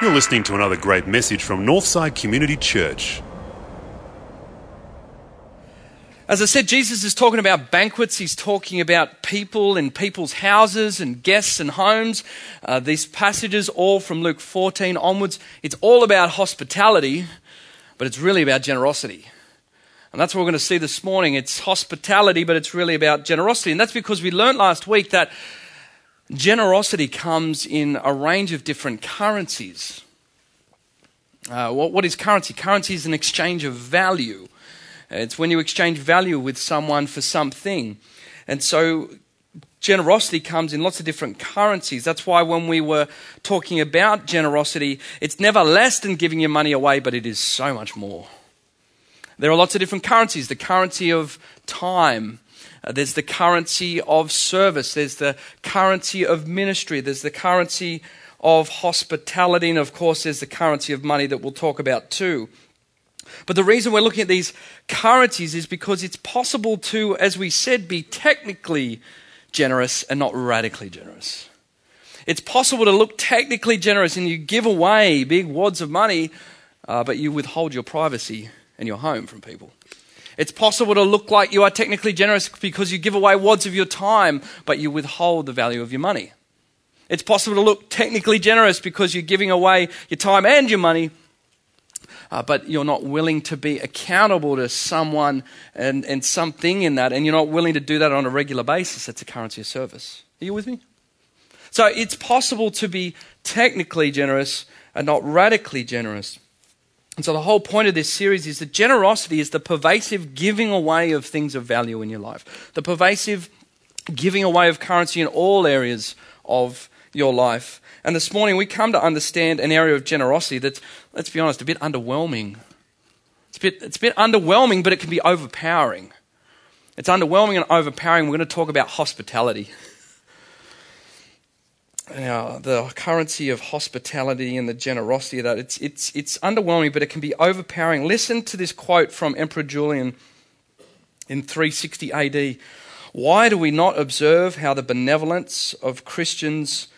You're listening to another great message from Northside Community Church. As I said, Jesus is talking about banquets. He's talking about people in people's houses and guests and homes. Uh, these passages, all from Luke 14 onwards, it's all about hospitality, but it's really about generosity. And that's what we're going to see this morning. It's hospitality, but it's really about generosity. And that's because we learned last week that generosity comes in a range of different currencies. Uh, what, what is currency? Currency is an exchange of value. It's when you exchange value with someone for something. And so generosity comes in lots of different currencies. That's why when we were talking about generosity, it's never less than giving your money away, but it is so much more. There are lots of different currencies. The currency of time, uh, there's the currency of service, there's the currency of ministry, there's the currency of hospitality, and of course, there's the currency of money that we'll talk about too. But the reason we're looking at these currencies is because it's possible to, as we said, be technically generous and not radically generous. It's possible to look technically generous and you give away big wads of money, uh, but you withhold your privacy and your home from people. It's possible to look like you are technically generous because you give away wads of your time, but you withhold the value of your money. It's possible to look technically generous because you're giving away your time and your money, uh, but you're not willing to be accountable to someone and, and something in that, and you're not willing to do that on a regular basis, that's a currency of service. Are you with me? So it's possible to be technically generous and not radically generous. And so the whole point of this series is that generosity is the pervasive giving away of things of value in your life, the pervasive giving away of currency in all areas of your life. And this morning we come to understand an area of generosity that's, let's be honest, a bit underwhelming. It's a bit, it's a bit underwhelming, but it can be overpowering. It's underwhelming and overpowering. We're going to talk about hospitality. Now, the currency of hospitality and the generosity of that, it's, it's, it's underwhelming, but it can be overpowering. Listen to this quote from Emperor Julian in 360 AD. Why do we not observe how the benevolence of Christians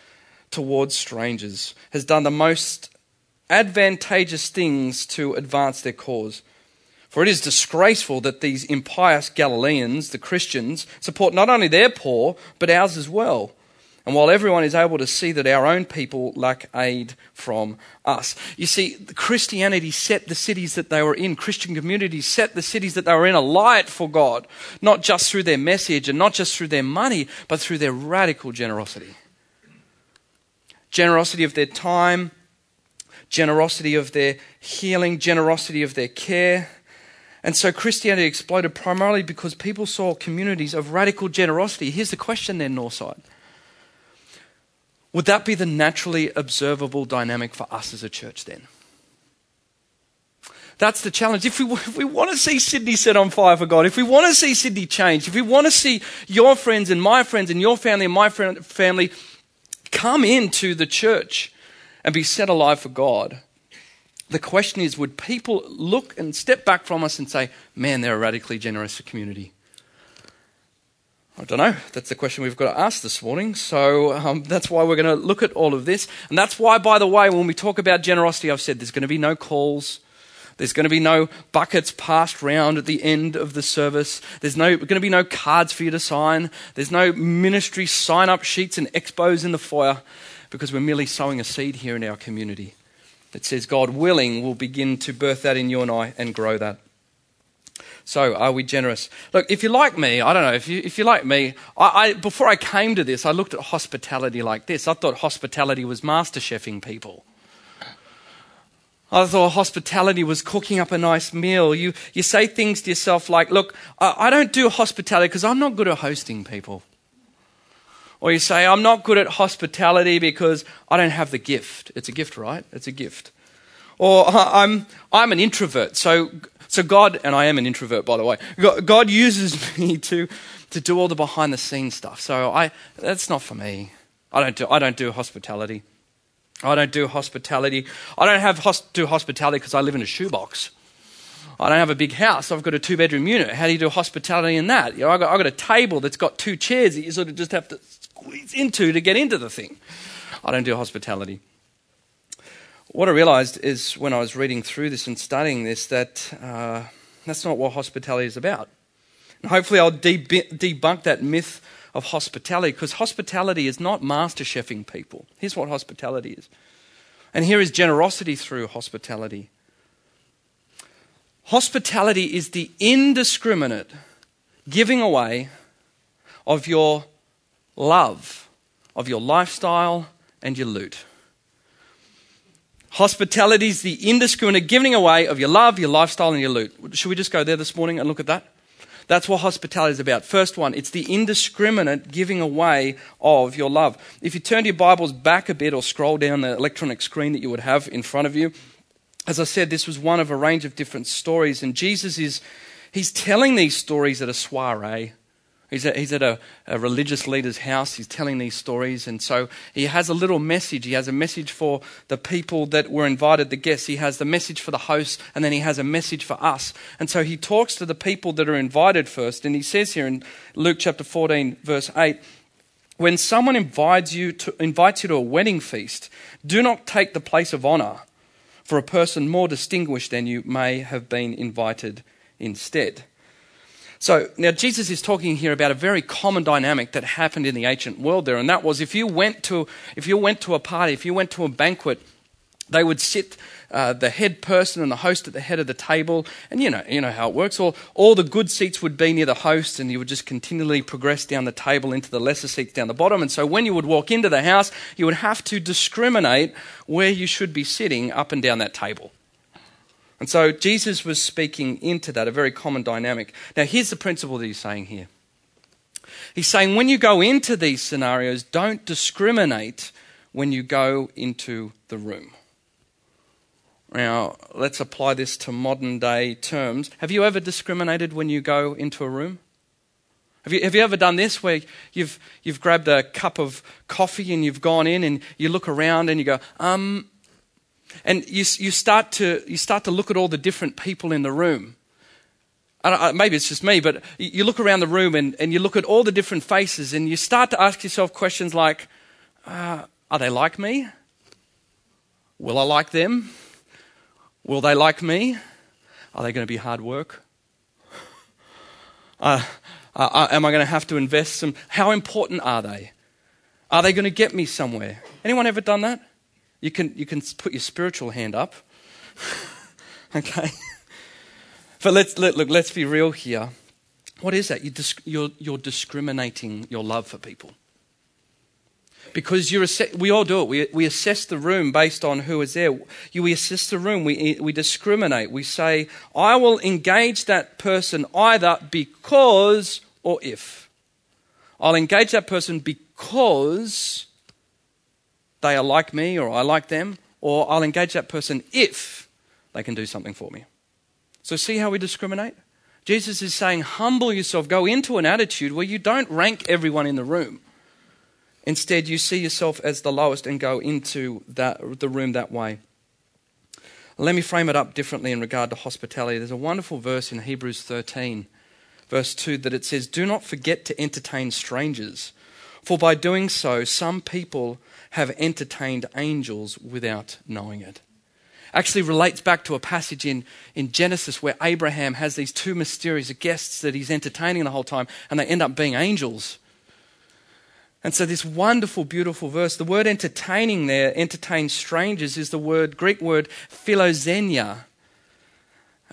towards strangers, has done the most advantageous things to advance their cause. For it is disgraceful that these impious Galileans, the Christians, support not only their poor, but ours as well. And while everyone is able to see that our own people lack aid from us. You see, Christianity set the cities that they were in, Christian communities set the cities that they were in alight for God, not just through their message and not just through their money, but through their radical generosity generosity of their time, generosity of their healing, generosity of their care. And so Christianity exploded primarily because people saw communities of radical generosity. Here's the question then, Northside. Would that be the naturally observable dynamic for us as a church then? That's the challenge. If we, if we want to see Sydney set on fire for God, if we want to see Sydney change, if we want to see your friends and my friends and your family and my friend, family come into the church and be set alive for God. The question is would people look and step back from us and say, man, they're a radically generous community? I don't know. That's the question we've got to ask this morning. So um, that's why we're going to look at all of this. And that's why, by the way, when we talk about generosity, I've said there's going to be no calls. There's going to be no buckets passed round at the end of the service. There's no, going to be no cards for you to sign. There's no ministry sign up sheets and expos in the foyer because we're merely sowing a seed here in our community. It says, God willing, will begin to birth that in you and I and grow that. So, are we generous? Look, if you're like me, I don't know, if, you, if you're like me, I, I, before I came to this, I looked at hospitality like this. I thought hospitality was master chefing people. I thought hospitality was cooking up a nice meal. You, you say things to yourself like, Look, I, I don't do hospitality because I'm not good at hosting people. Or you say, I'm not good at hospitality because I don't have the gift. It's a gift, right? It's a gift. Or I'm, I'm an introvert. So, so God, and I am an introvert, by the way, God uses me to, to do all the behind the scenes stuff. So I, that's not for me. I don't do, I don't do hospitality. I don't do hospitality. I don't have do hospitality because I live in a shoebox. I don't have a big house. I've got a two bedroom unit. How do you do hospitality in that? You know, I've got, I've got a table that's got two chairs that you sort of just have to squeeze into to get into the thing. I don't do hospitality. What I realized is when I was reading through this and studying this that uh, that's not what hospitality is about. And hopefully, I'll debunk that myth of hospitality because hospitality is not master chefing people. Here's what hospitality is. And here is generosity through hospitality. Hospitality is the indiscriminate giving away of your love, of your lifestyle, and your loot. Hospitality is the indiscriminate giving away of your love, your lifestyle, and your loot. Should we just go there this morning and look at that? That's what hospitality is about. First one, it's the indiscriminate giving away of your love. If you turn your Bibles back a bit or scroll down the electronic screen that you would have in front of you, as I said, this was one of a range of different stories, and Jesus is he's telling these stories at a soiree. He's at, he's at a, a, religious leader's house. He's telling these stories. And so he has a little message. He has a message for the people that were invited, the guests. He has the message for the host, and then he has a message for us. And so he talks to the people that are invited first. And he says here in Luke chapter 14, verse 8, when someone invites you to, invites you to a wedding feast, do not take the place of honor for a person more distinguished than you may have been invited instead. So now Jesus is talking here about a very common dynamic that happened in the ancient world there, and that was if you went to if you went to a party, if you went to a banquet, they would sit uh, the head person and the host at the head of the table, and you know, you know how it works. All, all the good seats would be near the host, and you would just continually progress down the table into the lesser seats down the bottom. And so when you would walk into the house, you would have to discriminate where you should be sitting up and down that table. And so Jesus was speaking into that, a very common dynamic. Now, here's the principle that he's saying here. He's saying when you go into these scenarios, don't discriminate when you go into the room. Now, let's apply this to modern day terms. Have you ever discriminated when you go into a room? Have you, have you ever done this where you've, you've grabbed a cup of coffee and you've gone in and you look around and you go, um, and you, you, start to, you start to look at all the different people in the room. maybe it's just me, but you look around the room and, and you look at all the different faces and you start to ask yourself questions like, uh, are they like me? Will I like them? Will they like me? Are they going to be hard work? Uh, uh, uh am I going to have to invest some? How important are they? Are they going to get me somewhere? Anyone ever done that? You can, you can put your spiritual hand up. okay? But let's, let, look, let's be real here. What is that? You're, you're, you're discriminating your love for people because you're, we all do it. We, we assess the room based on who is there. You, we assess the room. We, eh, we discriminate. We say, I will engage that person either because or if. I'll engage that person because they are like me or I like them, or I'll engage that person if they can do something for me. So, see how we discriminate? Jesus is saying, humble yourself, go into an attitude where you don't rank everyone in the room. Instead, you see yourself as the lowest and go into that, the room that way. Let me frame it up differently in regard to hospitality. There's a wonderful verse in Hebrews 13, verse 2, that it says, Do not forget to entertain strangers, for by doing so, some people have entertained angels without knowing it. Actually, relates back to a passage in, in Genesis where Abraham has these two mysterious guests that he's entertaining the whole time, and they end up being angels. And so, this wonderful, beautiful verse, the word entertaining there, entertain strangers, is the word, Greek word philoxenia.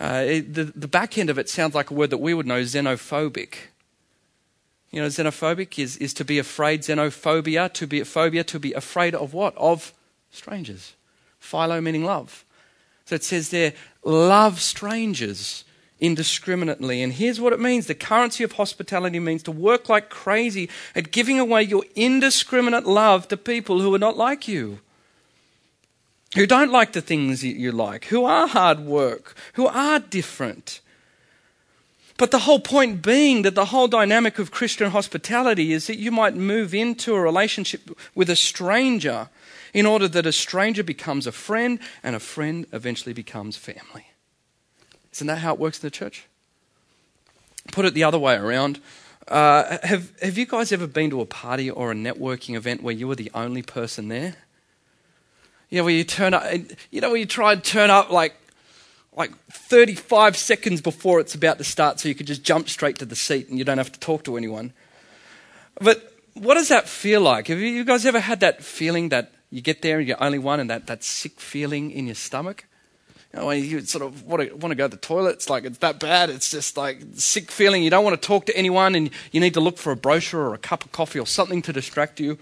Uh, it, the, the back end of it sounds like a word that we would know, xenophobic. You know, xenophobic is, is to be afraid, xenophobia, to be a phobia, to be afraid of what? Of strangers. Philo meaning love. So it says there, love strangers indiscriminately. And here's what it means the currency of hospitality means to work like crazy at giving away your indiscriminate love to people who are not like you, who don't like the things you like, who are hard work, who are different. But the whole point being that the whole dynamic of Christian hospitality is that you might move into a relationship with a stranger in order that a stranger becomes a friend and a friend eventually becomes family. Isn't that how it works in the church? Put it the other way around. Uh, have, have you guys ever been to a party or a networking event where you were the only person there? You know, where you turn up, you know, where you try and turn up like, like 35 seconds before it's about to start so you can just jump straight to the seat and you don't have to talk to anyone. But what does that feel like? Have you guys ever had that feeling that you get there and you're only one and that, that sick feeling in your stomach? You know, you sort of want to, want to go to the toilet, it's like it's that bad. It's just like sick feeling. You don't want to talk to anyone and you need to look for a brochure or a cup of coffee or something to distract you.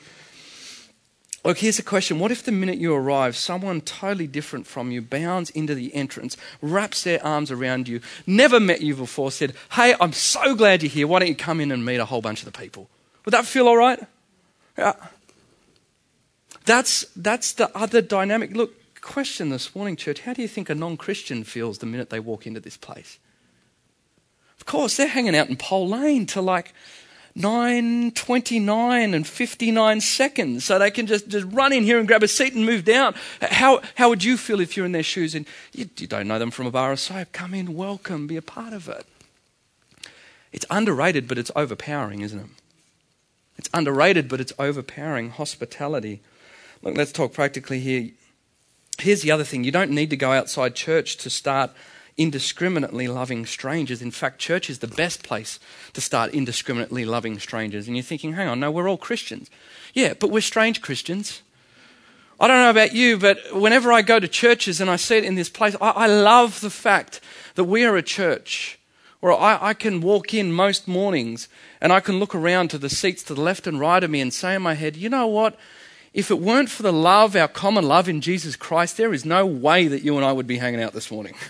Look, here's a question. What if the minute you arrive, someone totally different from you bounds into the entrance, wraps their arms around you, never met you before, said, Hey, I'm so glad you're here. Why don't you come in and meet a whole bunch of the people? Would that feel all right? Yeah. That's, that's the other dynamic. Look, question this morning, church how do you think a non Christian feels the minute they walk into this place? Of course, they're hanging out in Pole Lane to like 9.29 and 59 seconds so they can just, just run in here and grab a seat and move down. How, how would you feel if you're in their shoes and you, you don't know them from a bar of soap? Come in, welcome, be a part of it. It's underrated, but it's overpowering, isn't it? It's underrated, but it's overpowering hospitality. Look, let's talk practically here. Here's the other thing you don't need to go outside church to start indiscriminately loving strangers. In fact, church is the best place to start indiscriminately loving strangers. And you're thinking, hang on, no, we're all Christians. Yeah, but we're strange Christians. I don't know about you, but whenever I go to churches and I see it in this place, I, I love the fact that we are a church where I, I can walk in most mornings and I can look around to the seats to the left and right of me and say in my head, you know what? If it weren't for the love, our common love in Jesus Christ, there is no way that you and I would be hanging out this morning.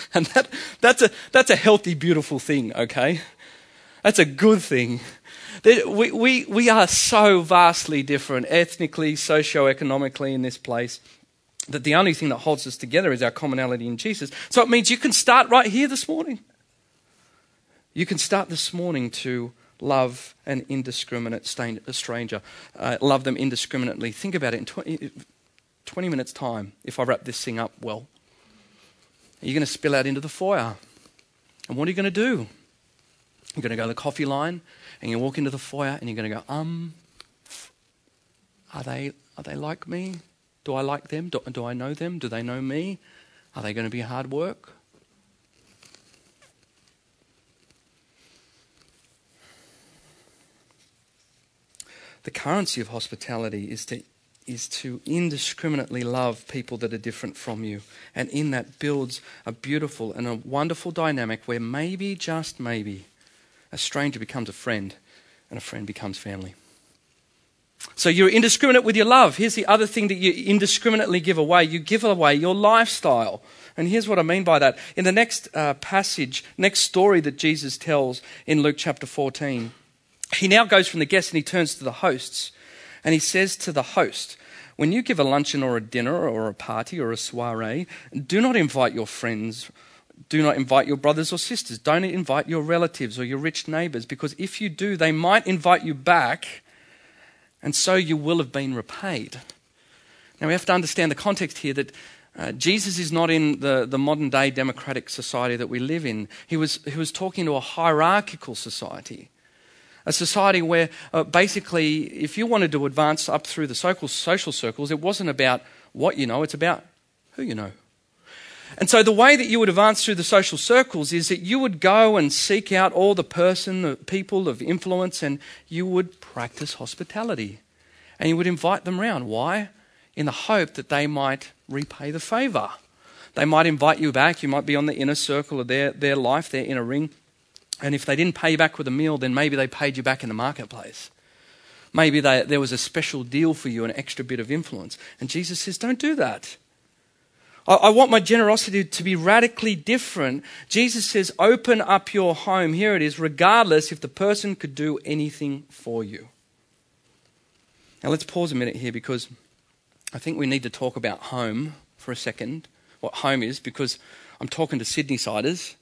and that, that's, a, that's a healthy, beautiful thing, okay? That's a good thing. We, we, we are so vastly different, ethnically, socio-economically, in this place, that the only thing that holds us together is our commonality in Jesus. So it means you can start right here this morning. You can start this morning to love an indiscriminate stranger, uh, love them indiscriminately. Think about it in 20, 20 minutes' time, if I wrap this thing up well. You're going to spill out into the foyer. And what are you going to do? You're going to go to the coffee line and you walk into the foyer and you're going to go, um, are they, are they like me? Do I like them? Do, do I know them? Do they know me? Are they going to be hard work? The currency of hospitality is to, is to indiscriminately love people that are different from you. And in that builds a beautiful and a wonderful dynamic where maybe, just maybe, a stranger becomes a friend and a friend becomes family. So you're indiscriminate with your love. Here's the other thing that you indiscriminately give away you give away your lifestyle. And here's what I mean by that. In the next uh, passage, next story that Jesus tells in Luke chapter 14, he now goes from the guests and he turns to the hosts. And he says to the host, When you give a luncheon or a dinner or a party or a soiree, do not invite your friends. Do not invite your brothers or sisters. Don't invite your relatives or your rich neighbors, because if you do, they might invite you back, and so you will have been repaid. Now, we have to understand the context here that uh, Jesus is not in the, the modern day democratic society that we live in. He was, he was talking to a hierarchical society a society where uh, basically, if you wanted to advance up through the social, social circles, it wasn't about what you know, it's about who you know. And so the way that you would advance through the social circles is that you would go and seek out all the person, the people of influence, and you would practice hospitality. And you would invite them round. Why? In the hope that they might repay the favour. They might invite you back. You might be on the inner circle of their, their life, their inner ring. And if they didn't pay you back with a meal, then maybe they paid you back in the marketplace. Maybe they, there was a special deal for you, an extra bit of influence. And Jesus says, don't do that. I, I want my generosity to be radically different. Jesus says, open up your home. Here it is, regardless if the person could do anything for you. Now let's pause a minute here because I think we need to talk about home for a second, what home is, because I'm talking to Sydney siders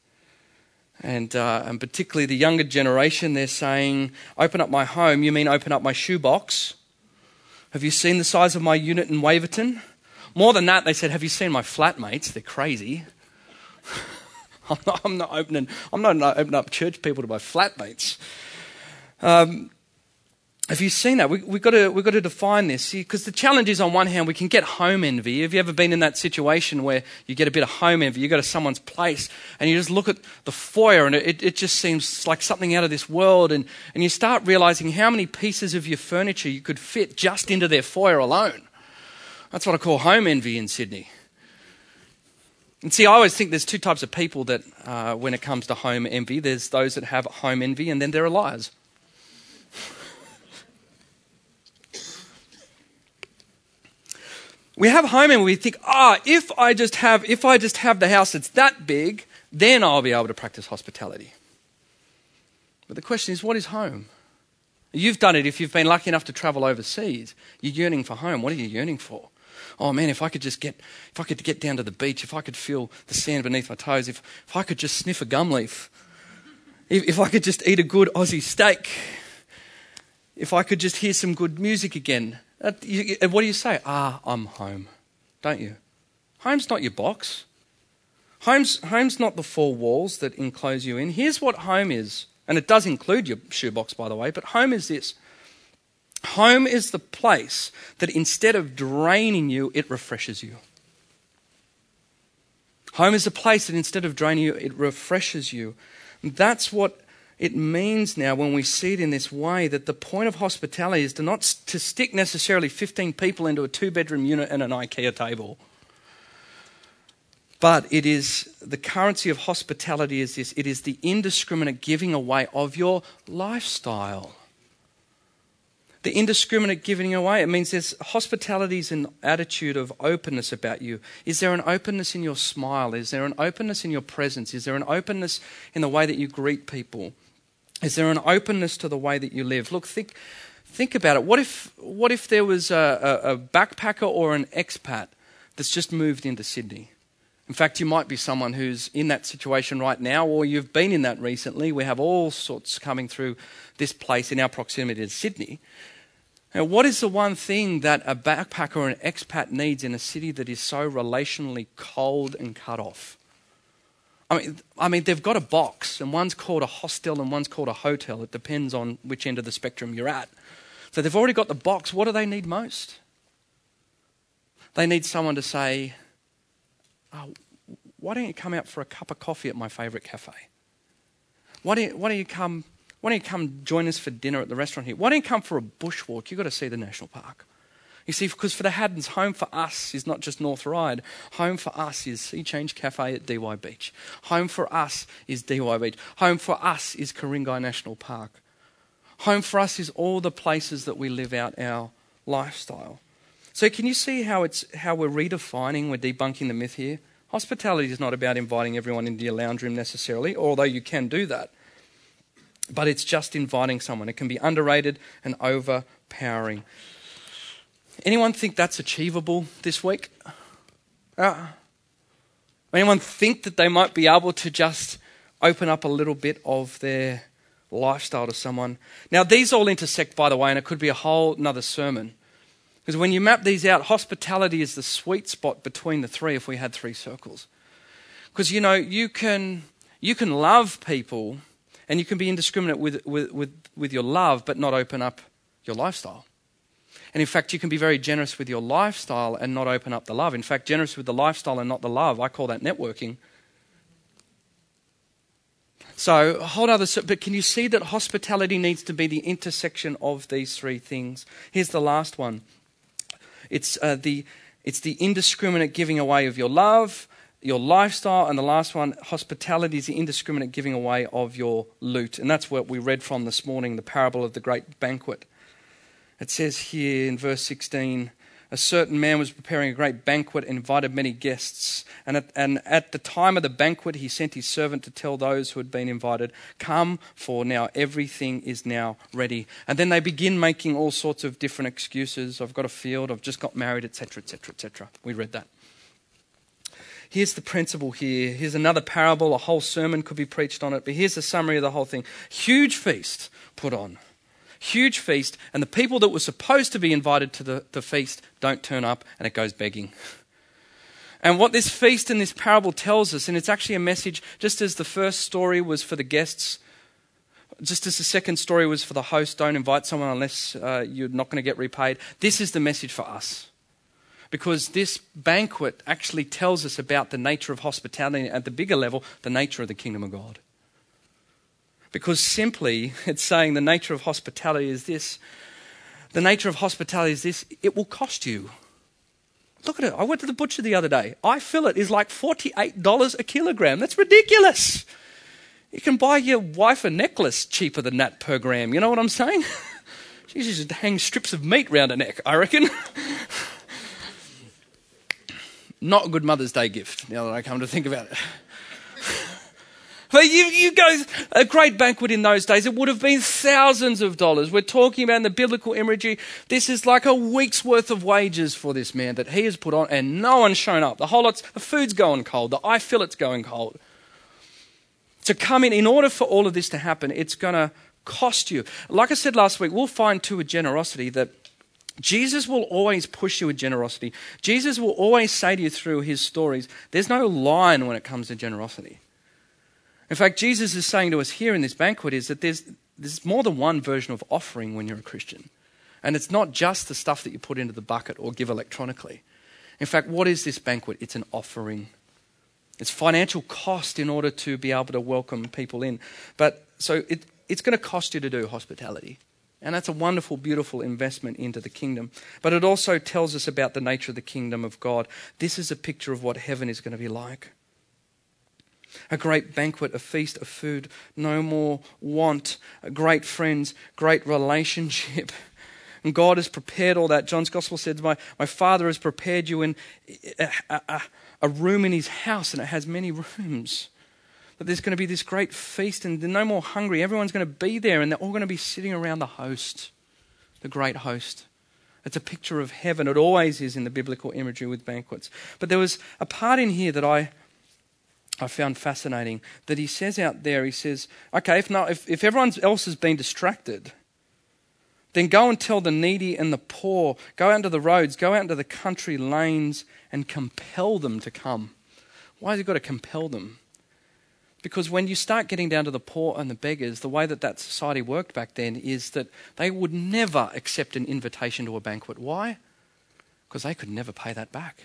and, uh, and particularly the younger generation, they're saying, Open up my home, you mean open up my shoebox? Have you seen the size of my unit in Waverton? More than that, they said, Have you seen my flatmates? They're crazy. I'm not, I'm not opening. I'm not opening up church people to my flatmates. Um, have you seen that? We, have got to, we've got to define this. Because the challenge is, on one hand, we can get home envy. Have you ever been in that situation where you get a bit of home envy? You go to someone's place and you just look at the foyer and it, it just seems like something out of this world. And, and you start realizing how many pieces of your furniture you could fit just into their foyer alone. That's what I call home envy in Sydney. And see, I always think there's two types of people that, uh, when it comes to home envy, there's those that have home envy, and then there are liars. We have home and we think, ah, oh, if I just have if I just have the house that's that big, then I'll be able to practice hospitality. But the question is, what is home? You've done it if you've been lucky enough to travel overseas. You're yearning for home. What are you yearning for? Oh man, if I could just get if I could get down to the beach, if I could feel the sand beneath my toes, if, if I could just sniff a gum leaf, if, if I could just eat a good Aussie steak, if I could just hear some good music again, what do you say? Ah, I'm home, don't you? Home's not your box. Home's, home's not the four walls that enclose you in. Here's what home is, and it does include your shoebox, by the way, but home is this home is the place that instead of draining you, it refreshes you. Home is the place that instead of draining you, it refreshes you. that's what it means now when we see it in this way that the point of hospitality is to not to stick necessarily 15 people into a two bedroom unit and an IKEA table. But it is the currency of hospitality is this it is the indiscriminate giving away of your lifestyle. The indiscriminate giving away, it means there's hospitality is an attitude of openness about you. Is there an openness in your smile? Is there an openness in your presence? Is there an openness in the way that you greet people? Is there an openness to the way that you live? Look, think, think about it. What if, what if there was a, a, a backpacker or an expat that's just moved into Sydney? In fact, you might be someone who's in that situation right now, or you've been in that recently. We have all sorts coming through this place in our proximity to Sydney. Now, what is the one thing that a backpacker or an expat needs in a city that is so relationally cold and cut off? I mean, I mean, they've got a box, and one's called a hostel and one's called a hotel. It depends on which end of the spectrum you're at. So they've already got the box. What do they need most? They need someone to say, oh, Why don't you come out for a cup of coffee at my favourite cafe? Why don't, you, why don't you come? Why don't you come join us for dinner at the restaurant here? Why don't you come for a bushwalk? You've got to see the national park. You see, because for the Haddons, home for us is not just North Ryde. Home for us is Sea Change Cafe at Dee Why Beach. Home for us is Dee Why Beach. Home for us is Ku-ring-gai National Park. Home for us is all the places that we live out our lifestyle. So can you see how it's how we're redefining, we're debunking the myth here? Hospitality is not about inviting everyone into your lounge room necessarily, although you can do that. But it's just inviting someone. It can be underrated and overpowering. Anyone think that's achievable this week? Uh, anyone think that they might be able to just open up a little bit of their lifestyle to someone? Now, these all intersect, by the way, and it could be a whole another sermon. Because when you map these out, hospitality is the sweet spot between the three if we had three circles. Because, you know, you can, you can love people and you can be indiscriminate with, with, with, with your love, but not open up your lifestyle. And in fact, you can be very generous with your lifestyle and not open up the love. In fact, generous with the lifestyle and not the love. I call that networking. So, a whole other, but can you see that hospitality needs to be the intersection of these three things? Here's the last one it's, uh, the, it's the indiscriminate giving away of your love, your lifestyle, and the last one, hospitality, is the indiscriminate giving away of your loot. And that's what we read from this morning, the parable of the great banquet. It says here in verse 16 a certain man was preparing a great banquet and invited many guests. And at, and at the time of the banquet, he sent his servant to tell those who had been invited, Come, for now everything is now ready. And then they begin making all sorts of different excuses. I've got a field, I've just got married, etc., etc., etc. We read that. Here's the principle here. Here's another parable. A whole sermon could be preached on it, but here's the summary of the whole thing. Huge feast put on huge feast, and the people that were supposed to be invited to the, the feast don't turn up, and it goes begging. And what this feast and this parable tells us, and it's actually a message, just as the first story was for the guests, just as the second story was for the host, don't invite someone unless uh, you're not going to get repaid. This is the message for us. Because this banquet actually tells us about the nature of hospitality at the bigger level, the nature of the kingdom of God. Because simply, it's saying the nature of hospitality is this. The nature of hospitality is this it will cost you. Look at it. I went to the butcher the other day. eye fillet is like $48 a kilogram. That's ridiculous. You can buy your wife a necklace cheaper than that per gram. You know what I'm saying? She just hang strips of meat round her neck, I reckon. Not a good Mother's Day gift, now that I come to think about it. But you, you go, a great banquet in those days, it would have been thousands of dollars. We're talking about in the biblical imagery, this is like a week's worth of wages for this man that he has put on, and no one's shown up. The whole lot's, the food's going cold, the eye fillet's going cold. To come in, in order for all of this to happen, it's going to cost you. Like I said last week, we'll find too a generosity that Jesus will always push you with generosity. Jesus will always say to you through his stories, there's no line when it comes to generosity. In fact, Jesus is saying to us here in this banquet is that there's, there's more than one version of offering when you're a Christian. And it's not just the stuff that you put into the bucket or give electronically. In fact, what is this banquet? It's an offering. It's financial cost in order to be able to welcome people in. But so it, it's going to cost you to do hospitality. And that's a wonderful, beautiful investment into the kingdom. But it also tells us about the nature of the kingdom of God. This is a picture of what heaven is going to be like a great banquet, a feast of food, no more want, great friends, great relationship. And God has prepared all that. John's gospel says, My, my Father has prepared you in a, a, a room in his house, and it has many rooms. That there's going to be this great feast, and they're no more hungry. Everyone's going to be there, and they're all going to be sitting around the host, the great host. It's a picture of heaven. It always is in the biblical imagery with banquets. But there was a part in here that I I found fascinating that he says out there, he says, okay, if, not, if, if everyone else has been distracted, then go and tell the needy and the poor, go out into the roads, go out into the country lanes and compel them to come. Why has he got to compel them? Because when you start getting down to the poor and the beggars, the way that that society worked back then is that they would never accept an invitation to a banquet. Why? Because they could never pay that back.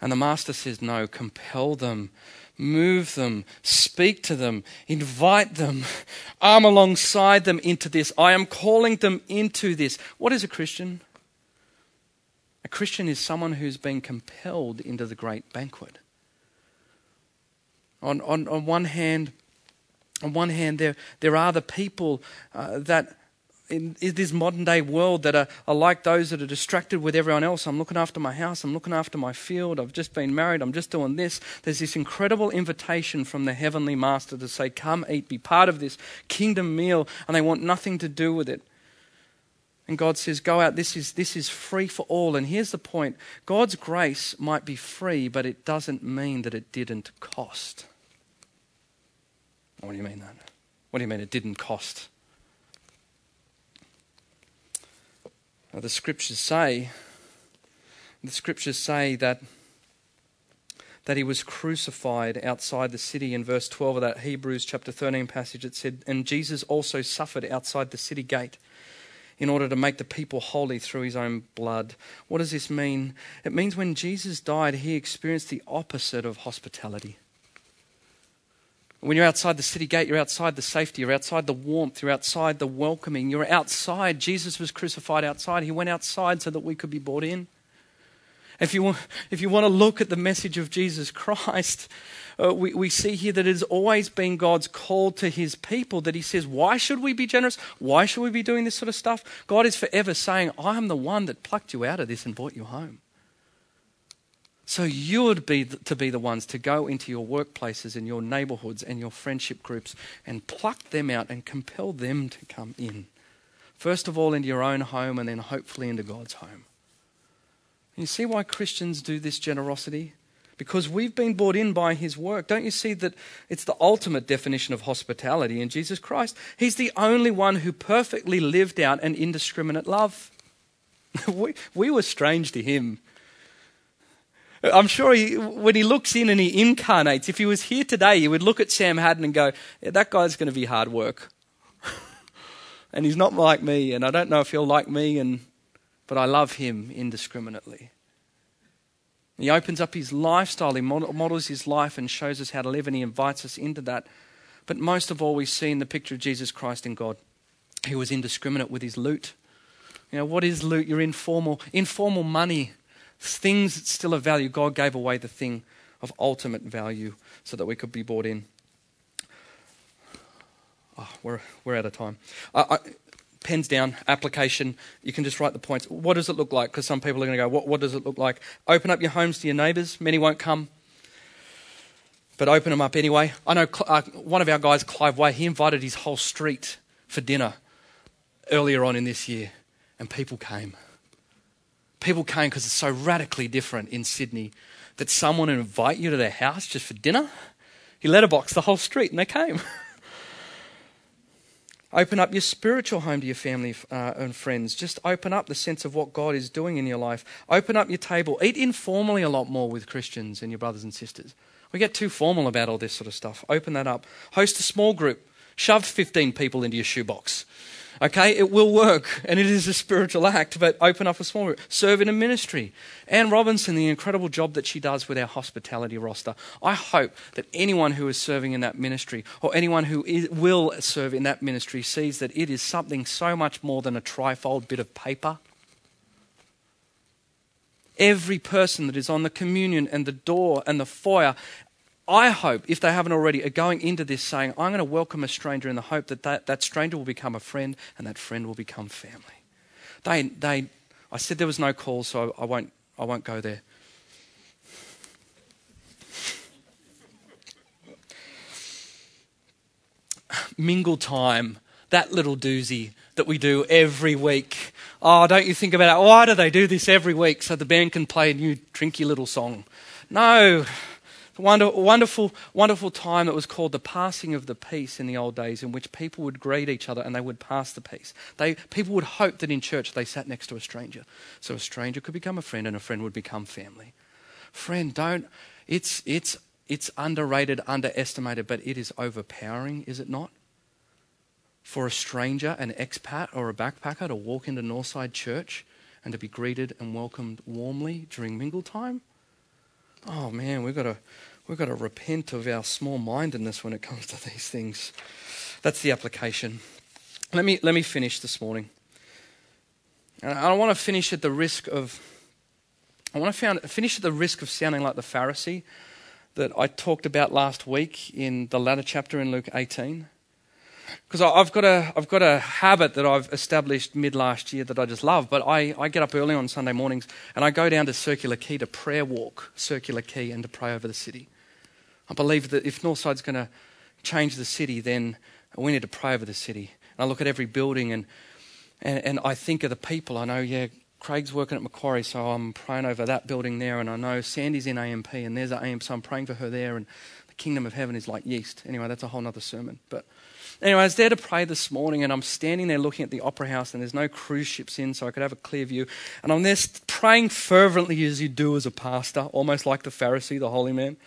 And the master says, No, compel them, move them, speak to them, invite them, arm alongside them into this. I am calling them into this. What is a Christian? A Christian is someone who's been compelled into the great banquet. On, on, on one hand, on one hand, there, there are the people uh, that in, this modern day world that are, are like those that are distracted with everyone else. I'm looking after my house, I'm looking after my field, I've just been married, I'm just doing this. There's this incredible invitation from the Heavenly Master to say, Come eat, be part of this kingdom meal, and they want nothing to do with it. And God says, Go out, this is, this is free for all. And here's the point God's grace might be free, but it doesn't mean that it didn't cost. What do you mean that? What do you mean it didn't cost? Now, the scriptures say, the scriptures say that that he was crucified outside the city. In verse 12 of that Hebrews chapter 13 passage, it said, And Jesus also suffered outside the city gate in order to make the people holy through his own blood. What does this mean? It means when Jesus died, he experienced the opposite of hospitality. When you're outside the city gate, you're outside the safety, you're outside the warmth, you're outside the welcoming, you're outside. Jesus was crucified outside. He went outside so that we could be brought in. If you, want, if you want to look at the message of Jesus Christ, uh, we, we see here that it has always been God's call to his people that he says, Why should we be generous? Why should we be doing this sort of stuff? God is forever saying, I am the one that plucked you out of this and brought you home. So you would be to be the ones to go into your workplaces and your neighborhoods and your friendship groups and pluck them out and compel them to come in. First of all, into your own home and then hopefully into God's home. You see why Christians do this generosity? Because we've been brought in by his work. Don't you see that it's the ultimate definition of hospitality in Jesus Christ? He's the only one who perfectly lived out an indiscriminate love. we, we were strange to him I'm sure he, when he looks in and he incarnates, if he was here today, he would look at Sam Haddon and go, yeah, that guy's going to be hard work. and he's not like me, and I don't know if he'll like me, and, but I love him indiscriminately. He opens up his lifestyle, he models his life and shows us how to live, and he invites us into that. But most of all, we see in the picture of Jesus Christ in God. He was indiscriminate with his loot. You know, what is loot? Your informal, informal money, things that still have value. God gave away the thing of ultimate value so that we could be brought in. Oh, we're, we're out of time. I, I, pens down, application. You can just write the points. What does it look like? Because some people are going to go, what, what does it look like? Open up your homes to your neighbours. Many won't come, but open them up anyway. I know uh, one of our guys, Clive Way, he invited his whole street for dinner earlier on in this year, and people came. People came because it's so radically different in Sydney that someone would invite you to their house just for dinner. He letterboxed the whole street, and they came. Open up your spiritual home to your family uh, and friends. Just open up the sense of what God is doing in your life. Open up your table. Eat informally a lot more with Christians and your brothers and sisters. We get too formal about all this sort of stuff. Open that up. Host a small group. Shove 15 people into your shoebox. Okay, it will work, and it is a spiritual act, but open up a small group. Serve in a ministry. Anne Robinson, the incredible job that she does with our hospitality roster. I hope that anyone who is serving in that ministry, or anyone who is, will serve in that ministry, sees that it is something so much more than a trifold bit of paper. Every person that is on the communion and the door and the foyer I hope, if they haven't already, are going into this saying, I'm going to welcome a stranger in the hope that that, that stranger will become a friend and that friend will become family. They, they, I said there was no call, so I won't, I won't go there. Mingle time, that little doozy that we do every week. Oh, don't you think about it? Why do they do this every week so the band can play a new trinky little song? No, wonderful, wonderful time that was called the passing of the peace in the old days, in which people would greet each other and they would pass the peace. They, people would hope that in church they sat next to a stranger. So a stranger could become a friend and a friend would become family. Friend, don't, it's, it's, it's underrated, underestimated, but it is overpowering, is it not? For a stranger, an expat, or a backpacker to walk into Northside Church and to be greeted and welcomed warmly during mingle time? Oh man, we've got to We've got to repent of our small mindedness when it comes to these things. That's the application. Let me, let me finish this morning. And I want to finish at the risk of, I want to found, finish at the risk of sounding like the Pharisee that I talked about last week in the latter chapter in Luke 18 because I've got a I've got a habit that I've established mid last year that I just love. But I, I get up early on Sunday mornings and I go down to Circular Quay to prayer walk Circular Quay and to pray over the city. I believe that if Northside's going to change the city, then we need to pray over the city. And I look at every building and, and and I think of the people. I know, yeah, Craig's working at Macquarie, so I'm praying over that building there. And I know Sandy's in AMP, and there's an AMP, so I'm praying for her there. And kingdom of heaven is like yeast. Anyway, that's a whole other sermon. But Anyway, I was there to pray this morning, and I'm standing there looking at the opera house, and there's no cruise ships in, so I could have a clear view. And I'm there praying fervently as you do as a pastor, almost like the Pharisee, the holy man.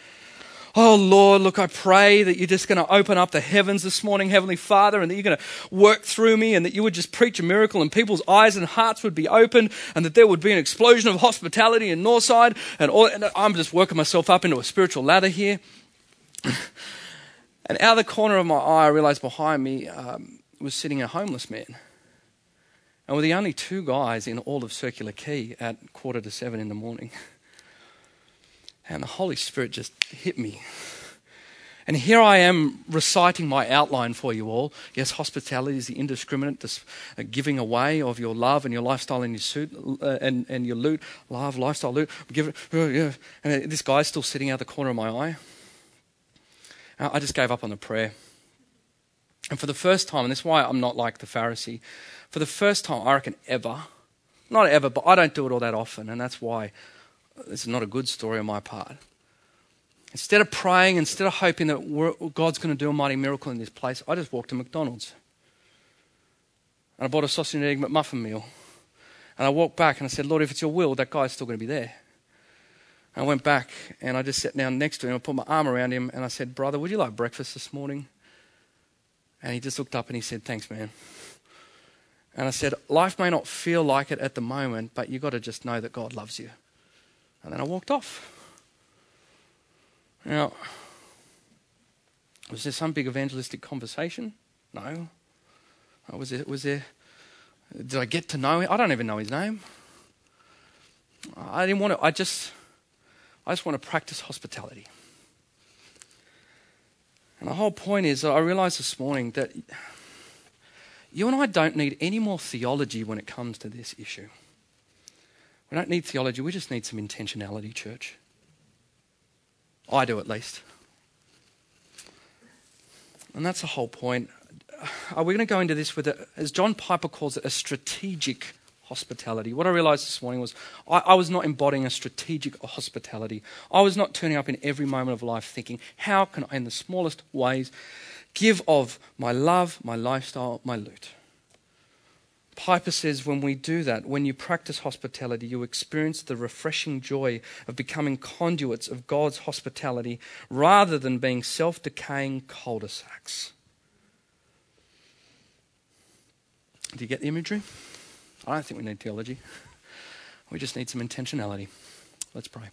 Oh Lord, look, I pray that you're just going to open up the heavens this morning, Heavenly Father, and that you're going to work through me, and that you would just preach a miracle, and people's eyes and hearts would be opened, and that there would be an explosion of hospitality in Northside. And, all, and I'm just working myself up into a spiritual ladder here. And out of the corner of my eye, I realized behind me um, was sitting a homeless man. And we're the only two guys in all of Circular Quay at quarter to seven in the morning. And the Holy Spirit just hit me. And here I am reciting my outline for you all. Yes, hospitality is the indiscriminate uh, giving away of your love and your lifestyle and your suit uh, and, and your loot, love, lifestyle, loot. Give it, uh, yeah. And this guy's still sitting out the corner of my eye. I just gave up on the prayer. And for the first time, and this is why I'm not like the Pharisee, for the first time, I reckon ever, not ever, but I don't do it all that often, and that's why is not a good story on my part. Instead of praying, instead of hoping that God's going to do a mighty miracle in this place, I just walked to McDonald's. And I bought a sausage and egg McMuffin meal. And I walked back and I said, Lord, if it's your will, that guy's still going to be there. I went back and I just sat down next to him. I put my arm around him and I said, Brother, would you like breakfast this morning? And he just looked up and he said, Thanks, man. And I said, Life may not feel like it at the moment, but you've got to just know that God loves you. And then I walked off. Now, was there some big evangelistic conversation? No. Uh, was there, was there, did I get to know him? I don't even know his name. I didn't want to, I just, I just want to practice hospitality. And the whole point is, I realized this morning that you and I don't need any more theology when it comes to this issue. We don't need theology, we just need some intentionality, church. I do at least. And that's the whole point. Are we going to go into this with, a, as John Piper calls it, a strategic hospitality? What I realized this morning was I, I, was not embodying a strategic hospitality. I was not turning up in every moment of life thinking, how can I, in the smallest ways, give of my love, my lifestyle, my loot? Piper says when we do that, when you practice hospitality, you experience the refreshing joy of becoming conduits of God's hospitality rather than being self decaying cul de sacs. Do you get the imagery? I don't think we need theology. We just need some intentionality. Let's pray.